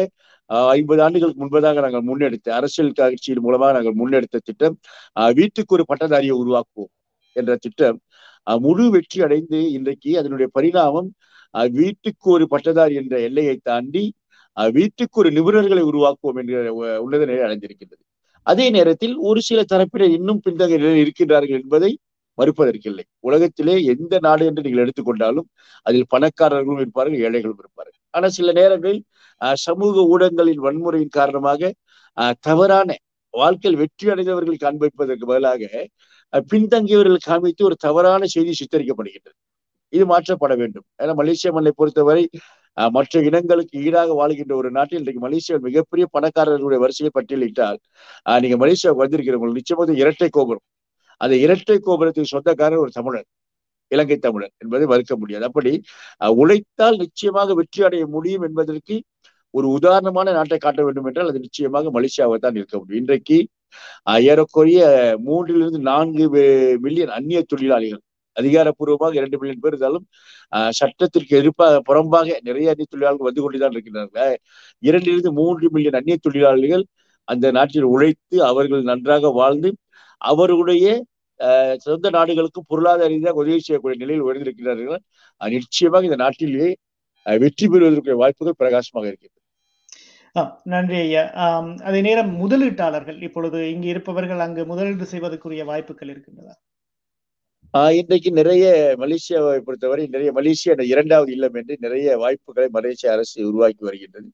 ஐம்பது ஆண்டுகளுக்கு முன்பதாக நாங்கள் முன்னெடுத்த அரசியல் கட்சியின் மூலமாக நாங்கள் முன்னெடுத்த திட்டம் வீட்டுக்கு ஒரு பட்டதாரியை உருவாக்குவோம் என்ற திட்டம். முழு வெற்றி அடைந்து இன்றைக்கு அதனுடைய பரிணாமம் வீட்டுக்கு ஒரு பட்டதாரி என்ற எல்லையை தாண்டி வீட்டுக்கு ஒரு நிபுணர்களை உருவாக்குவோம் என்கிற உன்னத நிலை அடைந்திருக்கின்றது. அதே நேரத்தில் ஒரு சில தரப்பினர் இன்னும் பின்தங்கிய நிலையில் இருக்கின்றார்கள் என்பதை மறுப்பதற்கில்லை உலகத்திலே எந்த நாடு என்று நீங்கள் எடுத்துக்கொண்டாலும் அதில் பணக்காரர்களும் இருப்பார்கள் ஏழைகளும் இருப்பார்கள். ஆனா சில நேரங்களில் சமூக ஊடகங்களின் வன்முறையின் காரணமாக தவறான வாழ்க்கையில் வெற்றி அடைந்தவர்கள் காண்பிப்பதற்கு பதிலாக பின்தங்கியவர்கள் காமித்து ஒரு தவறான செய்தி சித்தரிக்கப்படுகின்றது. இது மாற்றப்பட வேண்டும். ஏன்னா மலேசிய மண்ணை பொறுத்தவரை மற்ற இனங்களுக்கு ஈடாக வாழ்கின்ற ஒரு நாட்டில் இன்றைக்கு மலேசியா மிகப்பெரிய பணக்காரர்களுடைய வரிசையை பட்டியலிட்டால் நீங்க மலேசியாவுக்கு வந்திருக்கிறவங்களுக்கு நிச்சயமாக இரட்டை கோபுரம். அந்த இரட்டை கோபுரத்துக்கு சொந்தக்காரர் ஒரு தமிழர் இலங்கை தமிழர் என்பதை மறுக்க முடியாது. அப்படி உழைத்தால் நிச்சயமாக வெற்றி அடைய முடியும் என்பதற்கு ஒரு உதாரணமான நாட்டை காட்ட வேண்டும் என்றால் அது நிச்சயமாக மலேசியாவை தான் இருக்க முடியும். இன்றைக்கு ஏறக்குறைய மூன்றிலிருந்து நான்கு மில்லியன் அந்நிய தொழிலாளிகள் அதிகாரப்பூர்வமாக இரண்டு மில்லியன் பேர் இருந்தாலும் சட்டத்திற்கு எதிர்ப்பாக புறம்பாக நிறைய அந்நிய தொழிலாளர்கள் வந்து கொண்டுதான் இருக்கின்றார்கள். இரண்டிலிருந்து மூன்று மில்லியன் அந்நிய தொழிலாளிகள் அந்த நாட்டில் உழைத்து அவர்கள் நன்றாக வாழ்ந்து அவர்களுடைய சொந்த நாடுகளுக்கும் பொருளாதார ரீதியாக உதவி செய்யக்கூடிய நிலையில் உயர்ந்திருக்கிறார்கள். நிச்சயமாக இந்த நாட்டிலேயே வெற்றி பெறுவதற்குரிய வாய்ப்புகள் பிரகாசமாக இருக்கிறது நன்றி ஐயா. அதே நேரம் முதலீட்டாளர்கள் இப்பொழுது இங்கு இருப்பவர்கள் அங்கு முதலீடு செய்வதற்குரிய வாய்ப்புகள் இருக்கின்றதா? இன்றைக்கு நிறைய மலேசியாவை பொறுத்தவரை நிறைய மலேசியா இரண்டாவது இல்லம் என்று நிறைய வாய்ப்புகளை மலேசிய அரசு உருவாக்கி வருகின்றது.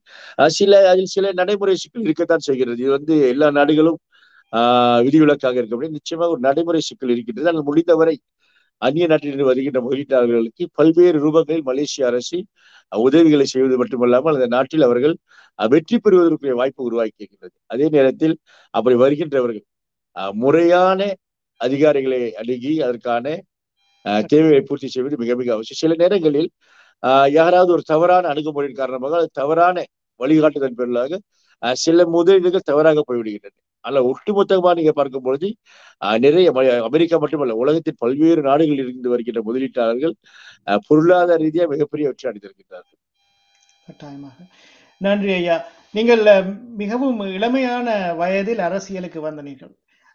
சில அதில் சில நடைமுறை சிக்கல் இருக்கத்தான் செய்கிறது. இது வந்து எல்லா நாடுகளும் ஆஹ் விதிவிலக்காக இருக்க முடியும் நிச்சயமாக ஒரு நடைமுறை சிக்கல் இருக்கின்றது. ஆனால் முடிந்தவரை அந்நிய நாட்டிலிருந்து வருகின்ற முதலீட்டாளர்களுக்கு பல்வேறு ரூபங்களில் மலேசிய அரசு உதவிகளை செய்வது மட்டுமல்லாமல் அந்த நாட்டில் அவர்கள் வெற்றி பெறுவதற்குரிய வாய்ப்பு உருவாக்கி இருக்கின்றது. அதே நேரத்தில் அப்படி வருகின்றவர்கள் முறையான அதிகாரிகளை அணுகி அதற்கான தேவையை பூர்த்தி செய்வது மிக மிக அவசியம். சில நேரங்களில் யாராவது ஒரு தவறான அணுகுமுறையின் காரணமாக அது தவறான வழிகாட்டுதல் பேர்களாக சில முதலீடுகள் தவறாக போய்விடுகின்றன. அல்ல ஒட்டுமொத்தமாக நீங்க பார்க்கும் பொழுது நிறைய அமெரிக்கா மட்டுமல்ல உலகத்தின் பல்வேறு நாடுகளில் இருந்து வருகின்ற முதலீட்டாளர்கள் பொருளாதார ரீதியாக மிகப்பெரிய வெற்றி அடைந்திருக்கின்றார்கள். கட்டாயமாக. நன்றி ஐயா. நீங்கள் மிகவும் இளமையான வயதில் அரசியலுக்கு வந்தனீர்கள்.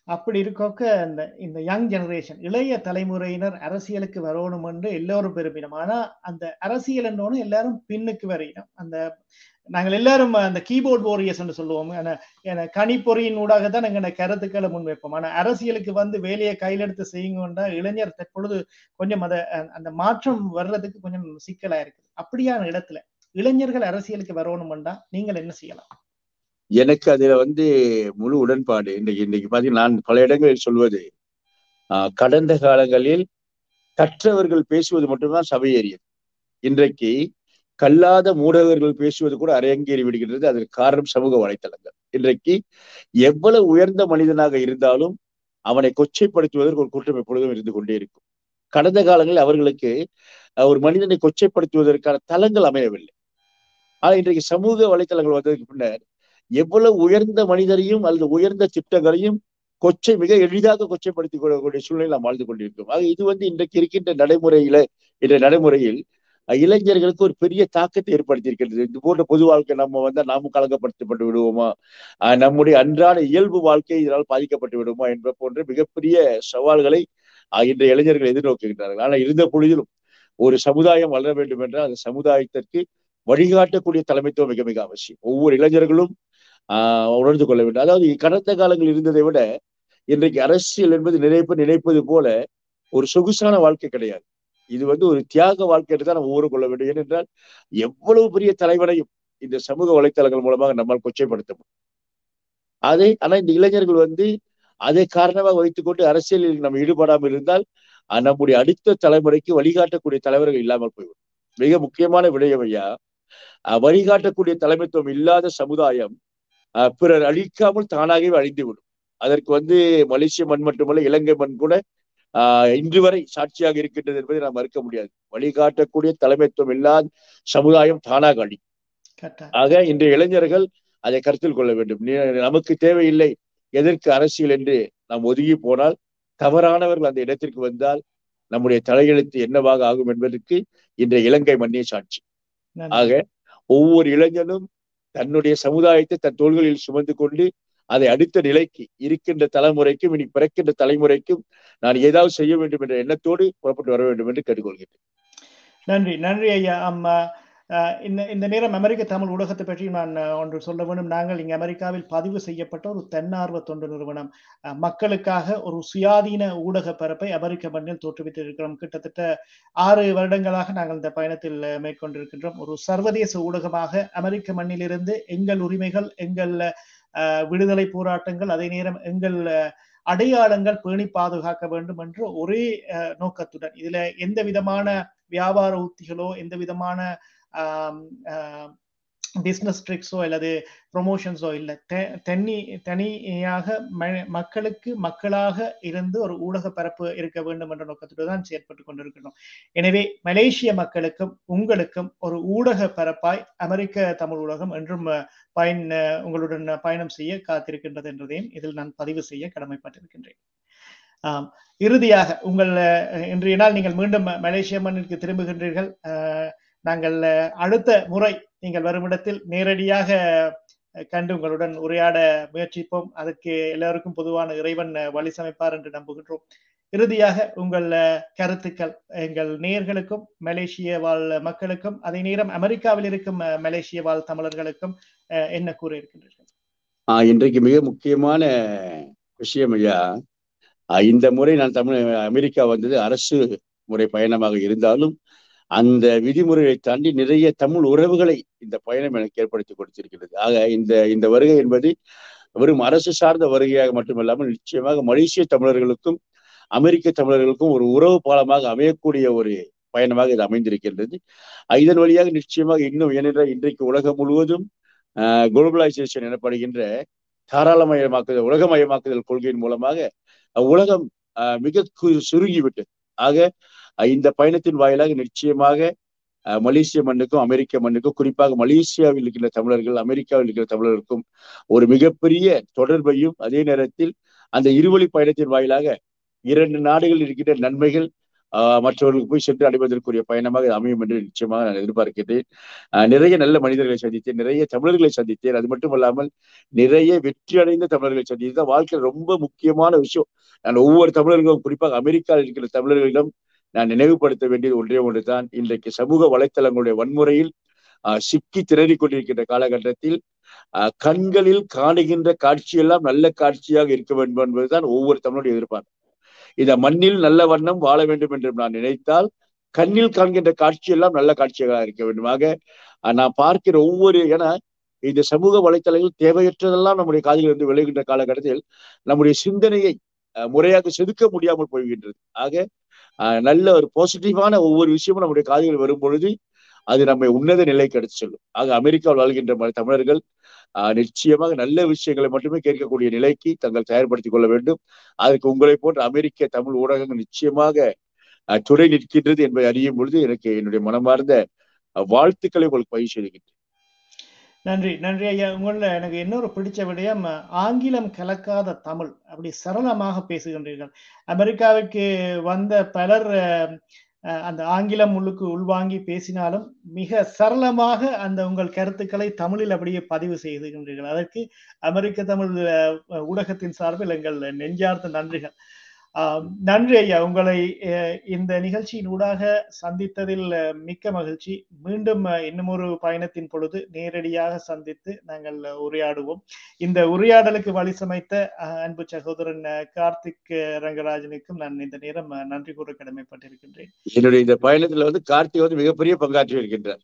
அப்படி இருக்க இந்த இந்த யங் ஜெனரேஷன் இளைய தலைமுறையினர் அரசியலுக்கு வரணும் என்று எல்லோரும் பெருமினம் ஆனா அந்த அரசியல் என்றோன்னு எல்லாரும் பின்னுக்கு வரையினோம் அந்த நாங்கள் எல்லாரும் அந்த கீபோர்ட் வாரியர்ஸ் என்று சொல்லுவோம். கணிப்பொறியின் ஊடாக தான் எங்க கருத்துக்களை முன்வைப்போம். ஆனா அரசியலுக்கு வந்து வேலையை கையில் எடுத்து செய்யுங்கன்றா இளைஞர் தற்பொழுது கொஞ்சம் அத அந்த மாற்றம் வர்றதுக்கு கொஞ்சம் சிக்கலா இருக்குது. அப்படியான இடத்துல இளைஞர்கள் அரசியலுக்கு வரணும்டா நீங்கள் என்ன செய்யலாம்? எனக்கு அதுல வந்து முழு உடன்பாடு. இன்னைக்கு இன்னைக்கு பாத்தீங்கன்னா நான் பல இடங்களில் சொல்வது ஆஹ் கடந்த காலங்களில் கற்றவர்கள் பேசுவது மட்டும்தான் சபையேறியது இன்றைக்கு கல்லாத மூடகர்கள் பேசுவது கூட அரங்கேறி விடுகின்றது. அதற்கு காரணம் சமூக வலைத்தளங்கள். இன்றைக்கு எவ்வளவு உயர்ந்த மனிதனாக இருந்தாலும் அவனை கொச்சைப்படுத்துவதற்கு ஒரு குற்றம் எப்பொழுதும் இருந்து கொண்டே இருக்கும். கடந்த காலங்களில் அவர்களுக்கு ஒரு மனிதனை கொச்சைப்படுத்துவதற்கான தளங்கள் அமையவில்லை. ஆனால் இன்றைக்கு சமூக வலைத்தளங்கள் வந்ததுக்கு பின்னர் எவ்வளவு உயர்ந்த மனிதரையும் அல்லது உயர்ந்த திட்டங்களையும் கொச்சை மிக எளிதாக கொச்சைப்படுத்திக் கொள்ளக்கூடிய சூழ்நிலை நாம் வாழ்ந்து கொண்டிருக்கிறோம். ஆக இது வந்து இன்றைக்கு இருக்கின்ற நடைமுறையில இந்த நடைமுறையில் இளைஞர்களுக்கு ஒரு பெரிய தாக்கத்தை ஏற்படுத்தியிருக்கிறது. இது போன்ற பொது வாழ்க்கை நம்ம வந்து நாமும் கலங்கப்படுத்தப்பட்டு விடுவோமா? நம்முடைய அன்றாட இயல்பு வாழ்க்கை இதனால் பாதிக்கப்பட்டு விடுவோமா என்ப போன்ற மிகப்பெரிய சவால்களை இன்றைய இளைஞர்கள் எதிர்நோக்குகின்றார்கள். ஆனால் இருந்த பொழுதிலும் ஒரு சமுதாயம் வளர வேண்டும் என்றால் அந்த சமுதாயத்திற்கு வழிகாட்டக்கூடிய தலைமைத்துவம் மிக மிக அவசியம். ஒவ்வொரு இளைஞர்களும் ஆஹ் உணர்ந்து கொள்ள வேண்டும். அதாவது கடந்த காலங்கள் இருந்ததை விட இன்றைக்கு அரசியல் என்பது நினைப்பு நினைப்பது போல ஒரு சொகுசான வாழ்க்கை கிடையாது. இது வந்து ஒரு தியாக வாழ்க்கை தான் நம்ம ஊறு கொள்ள வேண்டும். ஏனென்றால் எவ்வளவு பெரிய தலைவனையும் இந்த சமூக வலைத்தளங்கள் மூலமாக நம்மால் கொச்சைப்படுத்த முடியும். அதை ஆனா இந்த இளைஞர்கள் வந்து அதை காரணமாக வைத்துக்கொண்டு அரசியலில் நம்ம ஈடுபடாமல் இருந்தால் நம்முடைய அடுத்த தலைமுறைக்கு வழிகாட்டக்கூடிய தலைவர்கள் இல்லாமல் போய்விடும். மிக முக்கியமான விடயம் ஐயா வழிகாட்டக்கூடிய தலைமைத்துவம் இல்லாத சமுதாயம் பிறர் அழிக்காமல் தானாகவே அழிந்துவிடும். அதற்கு வந்து மலேசிய மண் மட்டுமல்ல இலங்கை மண் கூட ஆஹ் இன்று வரை சாட்சியாக இருக்கின்றது என்பதை நாம் மறுக்க முடியாது. வழிகாட்டக்கூடிய தலைமைத்துவம் இல்லாத சமுதாயம் தானாக அழி ஆக இன்றைய இளைஞர்கள் அதை கருத்தில் கொள்ள வேண்டும். நமக்கு தேவையில்லை எதற்கு அரசியல் என்று நாம் ஒதுங்கி போனால் தவறானவர்கள் அந்த இடத்திற்கு வந்தால் நம்முடைய தலையெழுத்து என்னவாக ஆகும் என்பதற்கு இன்றைய இலங்கை மண்ணிய சாட்சி. ஆக ஒவ்வொரு இளைஞனும் தன்னுடைய சமுதாயத்தை தன் தோள்களில் சுமந்து கொண்டு அதை அடுத்த நிலைக்கு இருக்கின்ற தலைமுறைக்கும் இனி பிறக்கின்ற தலைமுறைக்கும் நான் ஏதாவது செய்ய வேண்டும் என்ற எண்ணத்தோடு புறப்பட்டு வர வேண்டும் என்று கேட்டுக்கொள்கிறேன் நன்றி நன்றி ஐயா அம்மா. இந்த இந்த நேரம் அமெரிக்க தமிழ் ஊடகத்தை பற்றி நான் ஒன்று சொல்ல வேண்டும். நாங்கள் இங்கே அமெரிக்காவில் பதிவு செய்யப்பட்ட ஒரு தன்னார்வ தொண்டு நிறுவனம். மக்களுக்காக ஒரு சுயாதீன ஊடக பரப்பை அமெரிக்க மண்ணில் தோற்றுவித்து இருக்கிறோம் கிட்டத்தட்ட ஆறு வருடங்களாக நாங்கள் இந்த பயணத்தில் மேற்கொண்டிருக்கின்றோம். ஒரு சர்வதேச ஊடகமாக அமெரிக்க மண்ணிலிருந்து எங்கள் உரிமைகள் எங்கள் விடுதலை போராட்டங்கள் அதே நேரம் எங்கள் அடையாளங்கள் பேணி பாதுகாக்க வேண்டும் என்ற ஒரே நோக்கத்துடன். இதுல எந்த விதமான வியாபார உத்திகளோ எந்த விதமான பிஸ்னஸ் ட்ரிக்ஸோ அல்லது ப்ரொமோஷன்ஸோ இல்லை தனி தனியாக மக்களுக்கு மக்களாக இருந்து ஒரு ஊடக பரப்பு இருக்க வேண்டும் என்ற நோக்கத்தோடு தான் செயற்பட்டு கொண்டிருக்கிறோம் எனவே மலேசிய மக்களுக்கும் உங்களுக்கும் ஒரு ஊடக பரப்பாய் அமெரிக்க தமிழ் ஊடகம் என்றும் பயன் உங்களுடன் பயணம் செய்ய காத்திருக்கின்றது என்றதையும் இதில் நான் பதிவு செய்ய கடமைப்பட்டிருக்கின்றேன். இறுதியாக உங்கள் இன்றைய நாள் நீங்கள் மீண்டும் மலேசிய மண்ணிற்கு திரும்புகின்றீர்கள். நாங்கள் அடுத்த முறை நீங்கள் வருமிடத்தில் நேரடியாக கண்டு உங்களுடன் உரையாட முயற்சிப்போம். அதற்கு எல்லோருக்கும் பொதுவான இறைவன் வழி சமைப்பார் என்று நம்புகின்றோம். இறுதியாக உங்கள் கருத்துக்கள் எங்கள் நேர்களுக்கும் மலேசிய வாழ் மக்களுக்கும் அதே நேரம் அமெரிக்காவில் இருக்கும் மலேசிய வாழ் தமிழர்களுக்கும் என்ன கூற இருக்கின்றீர்கள்? இன்றைக்கு மிக முக்கியமான விஷயம் ஐயா இந்த முறை நான் தமிழ் அமெரிக்கா வந்தது அரசு முறை பயணமாக இருந்தாலும் அந்த விதிமுறைகளை தாண்டி நிறைய தமிழ் உறவுகளை இந்த பயணம் எனக்கு ஏற்படுத்தி கொடுத்திருக்கிறது. ஆக இந்த இந்த வருகை என்பது வெறும் அரசு சார்ந்த வருகையாக மட்டுமல்லாமல் நிச்சயமாக மலேசிய தமிழர்களுக்கும் அமெரிக்க தமிழர்களுக்கும் ஒரு உறவு பாலமாக அமையக்கூடிய ஒரு பயணமாக இது அமைந்திருக்கின்றது. இதன் வழியாக நிச்சயமாக இன்னும் ஏனென்றால் இன்றைக்கு உலகம் முழுவதும் குளோபலைசேஷன் எனப்படுகின்ற தாராளமயமாக்குதல் உலகமயமாக்குதல் கொள்கையின் மூலமாக உலகம் மிக சுருங்கிவிட்டது ஆக இந்த பயணத்தின் வாயிலாக நிச்சயமாக மலேசிய மண்ணுக்கும் அமெரிக்க மண்ணுக்கும் குறிப்பாக மலேசியாவில் இருக்கிற தமிழர்கள் அமெரிக்காவில் இருக்கிற தமிழர்களுக்கும் ஒரு மிகப்பெரிய தொடர்பையும் அதே நேரத்தில் அந்த இருவழி பயணத்தின் வாயிலாக இரண்டு நாடுகள் இருக்கின்ற நன்மைகள் மற்றவர்களுக்கு போய் சென்று அடைவதற்குரிய பயணமாக அமையும் என்று நிச்சயமாக நான் எதிர்பார்க்கிறேன் நிறைய நல்ல மனிதர்களை சந்தித்தேன் நிறைய தமிழர்களை சந்தித்தேன். அது மட்டுமல்லாமல் நிறைய வெற்றி அடைந்த தமிழர்களை சந்தித்தேன். வாழ்க்கையில் ரொம்ப முக்கியமான விஷயம். நான் ஒவ்வொரு தமிழர்களும் குறிப்பாக அமெரிக்காவில் இருக்கிற தமிழர்களிடம் நான் நினைவுபடுத்த வேண்டியது ஒன்றே ஒன்றுதான். இன்றைக்கு சமூக வலைத்தளங்களுடைய வன்முறையில் சிக்கி திணறி கொண்டிருக்கின்ற காலகட்டத்தில் கண்களில் காணுகின்ற காட்சியெல்லாம் நல்ல காட்சியாக இருக்க வேண்டும் என்பதுதான் ஒவ்வொரு தமிழுடைய எதிர்பார்ப்பு. இந்த மண்ணில் நல்ல வண்ணம் வாழ வேண்டும் என்று நான் நினைத்தால் கண்ணில் காண்கின்ற காட்சியெல்லாம் நல்ல காட்சியாக இருக்க வேண்டுமாக. நான் பார்க்கிற ஒவ்வொரு ஏன்னா இந்த சமூக வலைத்தளங்கள் தேவையற்றதெல்லாம் நம்முடைய காதில் இருந்து விளைகின்ற காலகட்டத்தில் நம்முடைய சிந்தனையை முறையாக செதுக்க முடியாமல் போய்கின்றது ஆக நல்ல ஒரு பாசிட்டிவான ஒவ்வொரு விஷயமும் நம்முடைய காதுகள் வரும் பொழுது அது நம்மை உன்னத நிலைக்கு கிடைச்சு சொல்லும். ஆக அமெரிக்காவில் வாழ்கின்ற தமிழர்கள் நிச்சயமாக நல்ல விஷயங்களை மட்டுமே கேட்கக்கூடிய நிலைக்கு தங்கள் தயார்படுத்திக் கொள்ள வேண்டும். அதற்கு உங்களை போன்ற அமெரிக்க தமிழ் ஊடகங்கள் நிச்சயமாக துறை நிற்கின்றது என்பதை அறியும் பொழுது எனக்கு என்னுடைய மனமார்ந்த வாழ்த்துக்களை உங்களுக்கு பயிர் செய்கின்றேன் நன்றி நன்றி ஐயா. உங்களில் எனக்கு இன்னொரு பிடிச்ச விடயம் ஆங்கிலம் கலக்காத தமிழ். அப்படி சரளமாக பேசுகின்றீர்கள். அமெரிக்காவுக்கு வந்த பலர் அந்த ஆங்கிலம் உள்ளுக்கு உள்வாங்கி பேசினாலும் மிக சரளமாக அந்த உங்கள் கருத்துக்களை தமிழில் அப்படியே பதிவு செய்துகின்றீர்கள். அதற்கு அமெரிக்க தமிழ் ஊடகத்தின் சார்பில் எங்கள் நெஞ்சார்ந்த நன்றிகள். நன்றி ஐயா. உங்களை இந்த நிகழ்ச்சியின் ஊடாக சந்தித்ததில் மிக்க மகிழ்ச்சி. மீண்டும் இன்னும் ஒரு பயணத்தின் பொழுது நேரடியாக சந்தித்து நாங்கள் உரையாடுவோம். இந்த உரையாடலுக்கு வழி சமைத்த அன்பு சகோதரன் கார்த்திக் ரங்கராஜனுக்கும் நான் இந்த நேரம் நன்றி கூற கடமைப்பட்டிருக்கின்றேன். என்னுடைய இந்த பயணத்துல வந்து கார்த்திக் வந்து மிகப்பெரிய பங்காற்றி இருக்கின்றார்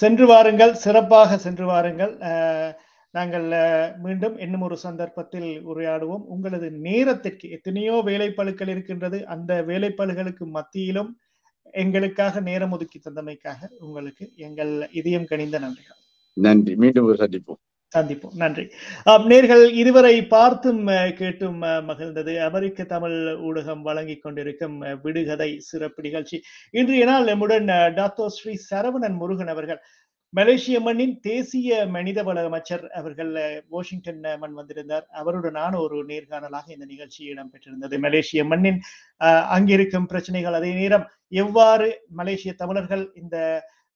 சென்று வாருங்கள். சிறப்பாக சென்று வாருங்கள். நாங்கள் மீண்டும் இன்னும் ஒரு சந்தர்ப்பத்தில் உரையாடுவோம். உங்களது நேரத்திற்கு எத்தனையோ வேலைப்பழுக்கள் இருக்கின்றது. அந்த வேலைப்பழுகளுக்கு மத்தியிலும் எங்களுக்காக நேரம் ஒதுக்கி தந்தமைக்காக உங்களுக்கு எங்கள் இதயம் கணிந்த நன்றிகள். நன்றி. மீண்டும் சந்திப்போம். சந்திப்போம். நன்றி. நேர்கள் இதுவரை பார்த்தும் கேட்டும் மகிழ்ந்தது. அமெரிக்க தமிழ் ஊடகம் வழங்கி கொண்டிருக்கும் விடுகதை சிறப்பு நிகழ்ச்சி. இன்றைய நாள் நம்முடன் டாக்டர் ஸ்ரீ சரவணன் முருகன் அவர்கள் மலேசிய மண்ணின் தேசிய மனிதவள அமைச்சர் அவர்கள் வாஷிங்டன் மண் வந்திருந்தார். அவருடனான ஒரு நேர்காணலாக இந்த நிகழ்ச்சி இடம்பெற்றிருந்தது. மலேசிய மண்ணின் அங்கிருக்கும் பிரச்சனைகள் அதே நேரம் எவ்வாறு மலேசிய தமிழர்கள் இந்த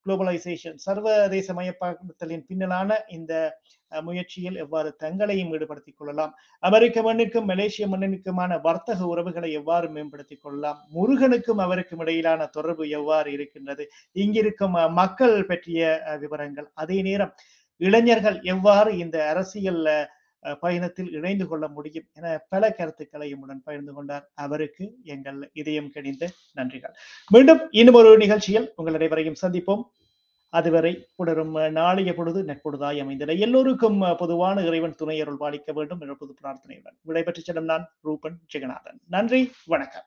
குளோபலைசேஷன் சர்வதேச சர்வதேசமயப்படுத்தலின் பின்னலான இந்த முயற்சியில் எவ்வாறு தங்களையும் ஈடுபடுத்திக் கொள்ளலாம்? அமெரிக்க மண்ணுக்கும் மலேசிய மண்ணிற்குமான வர்த்தக உறவுகளை எவ்வாறு மேம்படுத்திக் கொள்ளலாம்? முருகனுக்கும் அவருக்கும் இடையிலான தொடர்பு எவ்வாறு இருக்கின்றது? இங்கிருக்கும் மக்கள் பற்றிய விவரங்கள். அதே நேரம் இளைஞர்கள் எவ்வாறு இந்த அரசியல் பயணத்தில் இணைந்து கொள்ள முடியும் என பல கருத்துக்களையும் உடன் பகிர்ந்து கொண்டார். அவருக்கு எங்கள் இதயம் கணிந்த நன்றிகள். மீண்டும் இன்னும் ஒரு நிகழ்ச்சியில் உங்கள் அனைவரையும் சந்திப்போம். அதுவரை புலரும் நாளைய பொழுது நட்பொழுதாய் அமைந்தன. எல்லோருக்கும் பொதுவான இறைவன் துணையருள் பாலிக்க வேண்டும் என்ற பொது பிரார்த்தனையுடன் விடைபெற்று செல்லும் நான் ரூபன் ஜெகநாதன். நன்றி வணக்கம்.